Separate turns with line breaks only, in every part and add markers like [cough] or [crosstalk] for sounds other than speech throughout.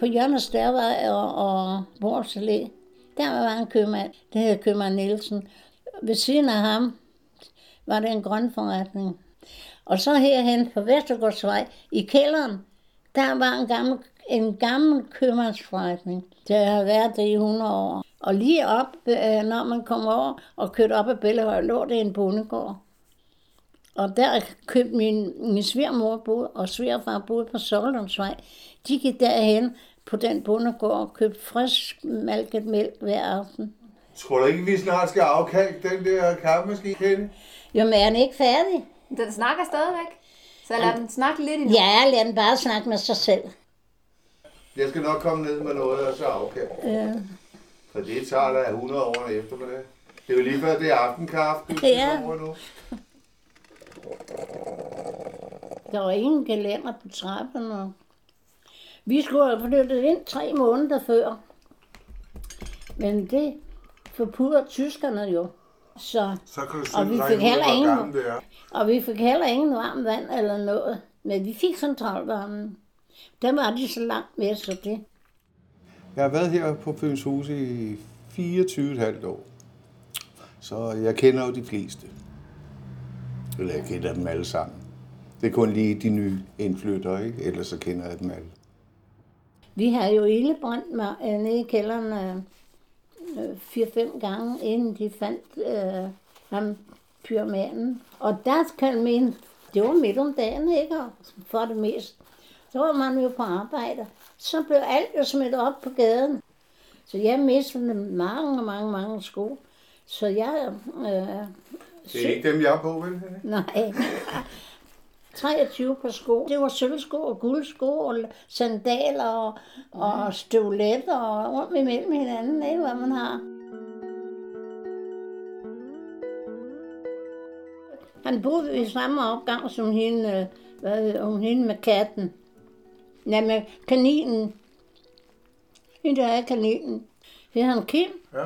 på Jørgens Stærvej og, og Borgs Allé, der var en købmand, det hedder købmand Nielsen. Ved siden af ham var det en grønforretning. Og så herhen på Vestergårdsvej i kælderen, der var en gammel, en gammel købmandsforretning. Der har været det i 100 år. Og lige op, øh, når man kom over og kørte op ad Bellehøj, lå det en bondegård. Og der købte min, min svigermor boede, og svigerfar boede på Soldomsvej. De gik derhen på den bondegård og købte frisk malket mælk hver aften.
Tror du ikke, vi snart skal afkalke den der kaffemaskine, Kenny?
Jo, men er den ikke færdig?
Den snakker stadigvæk. Så lad den snakke lidt endnu.
Ja, lad den bare snakke med sig selv.
Jeg skal nok komme ned med noget og så afkalke.
Ja.
For det tager da 100 år eftermiddag. Det er jo lige før det er aftenkaffe, du
Ja.
nu.
Der var ingen gelænder på trappen. Og vi skulle have flyttet ind tre måneder før. Men det forpurrede tyskerne jo. Så,
Så kan du
Og vi fik heller ingen-
det er.
og vi fik heller ingen varmt vand eller noget. Men vi fik centralvarmen. Der var de så langt med, så det.
Jeg har været her på Fyns Hus i 24,5 år. Så jeg kender jo de fleste. Eller jeg kender dem alle sammen. Det er kun lige de nye indflyttere, ikke? Ellers så kender jeg dem alle.
Vi havde jo ildebrændt mig øh, nede i kælderen øh, øh, fire-fem gange, inden de fandt øh, ham, pyromanen. Og der kan man, det var midt om dagen, ikke? For det mest. Så var man jo på arbejde. Så blev alt jo smidt op på gaden. Så jeg mistede mange, mange, mange sko. Så jeg... Øh,
Det er ikke dem, jeg er på, vel?
Nej. [laughs] 23 par sko. Det var sølvsko og guldsko og sandaler og, og støvletter og rundt imellem hinanden, ikke hvad man har. Han boede i samme opgang som hende, øh, hvad hedder hun, hende med katten. Nej, med kaninen. Hende der er kaninen. Det er han Kim.
Ja.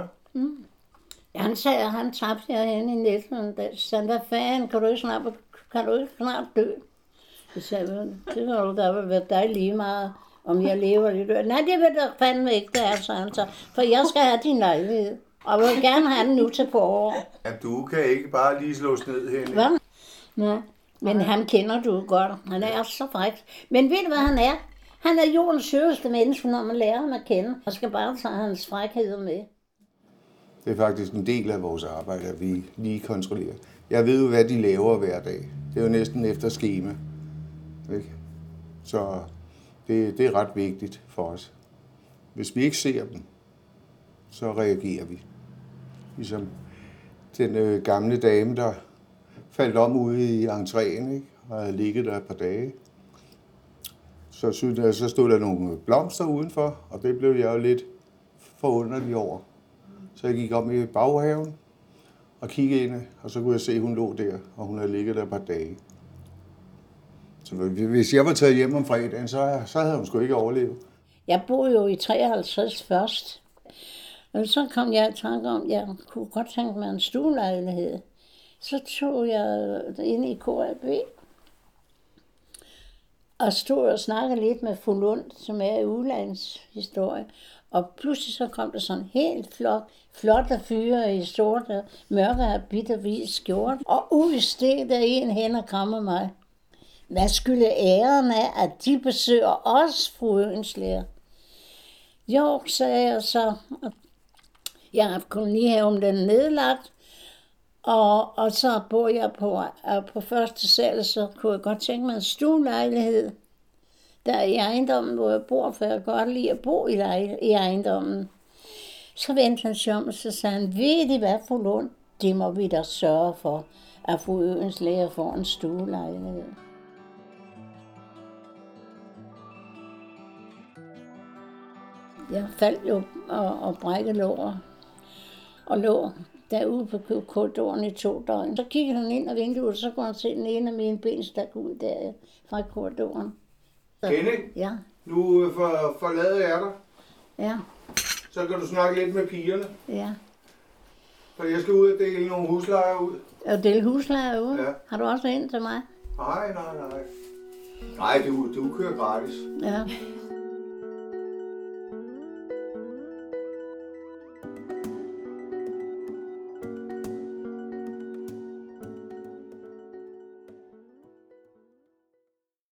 Ja, han sagde, at han tabte herhen i næsten. Så sagde, han, hvad fanden, kan du ikke snart, kan du ikke snart dø? Så sagde jeg, det kan du da være dig lige meget, om jeg lever eller dør. Nej, det vil der fandme ikke, det er, sagde han så. For jeg skal have din lejlighed. Og jeg vil gerne have den nu til forår.
ja. du kan ikke bare lige slås ned, Henning.
Hvad? Ja. Men han kender du godt. Han er så fræk. Men ved du, hvad han er? Han er jordens sødeste menneske, når man lærer ham at kende. Og skal bare tage hans frækheder med.
Det er faktisk en del af vores arbejde, at vi lige kontrollerer. Jeg ved jo, hvad de laver hver dag. Det er jo næsten efter schema. Ikke? Så det, det er ret vigtigt for os. Hvis vi ikke ser dem, så reagerer vi. Ligesom den øh, gamle dame, der faldt om ude i entréen, ikke? og havde ligget der et par dage. Så, synes jeg, så stod der nogle blomster udenfor, og det blev jeg jo lidt forunderlig over. Så jeg gik op i baghaven og kiggede ind, og så kunne jeg se, at hun lå der, og hun havde ligget der et par dage. Så hvis jeg var taget hjem om fredagen, så, så havde hun sgu ikke overlevet.
Jeg boede jo i 53 først. Og så kom jeg i tanke om, at jeg kunne godt tænke mig en stuelejlighed. Så tog jeg ind i KAB og stod og snakkede lidt med fru Lund, som er i udlandshistorie. Og pludselig så kom der sådan helt flot, flotte fyre i sorte, øh, mørke habit og hvid skjort. Og udsteg der en hen og krammer mig. Hvad skulle æren af, at de besøger os, fru Ønslæger? Jo, sagde jeg så. Jeg har haft kolonihaven, den nedlagt. Og, og så bor jeg på, øh, på første sal, så kunne jeg godt tænke mig en stuelejlighed. Der er i ejendommen, hvor jeg bor, for jeg kan godt lide at bo i, lejl- i ejendommen. Så vendte han sig om, og så sagde han, ved I hvad, fru Lund? Det må vi da sørge for, at fru Øens læger får en stuelejlighed. Jeg faldt jo og, og brækkede lår og lå derude på korridoren i to døgn. Så kiggede han ind ad vinduet, så kunne han se den ene af mine ben stak ud der fra korridoren.
Henning,
Ja,
nu øh, for, forlader jeg dig.
ja,
Så kan du snakke lidt med pigerne.
ja.
For jeg skal ud og dele nogle huslejer ud.
Og dele husleje ude.
Ja.
Har du også en til mig?
Nej, nej, nej. Nej, du, du kører gratis.
Ja.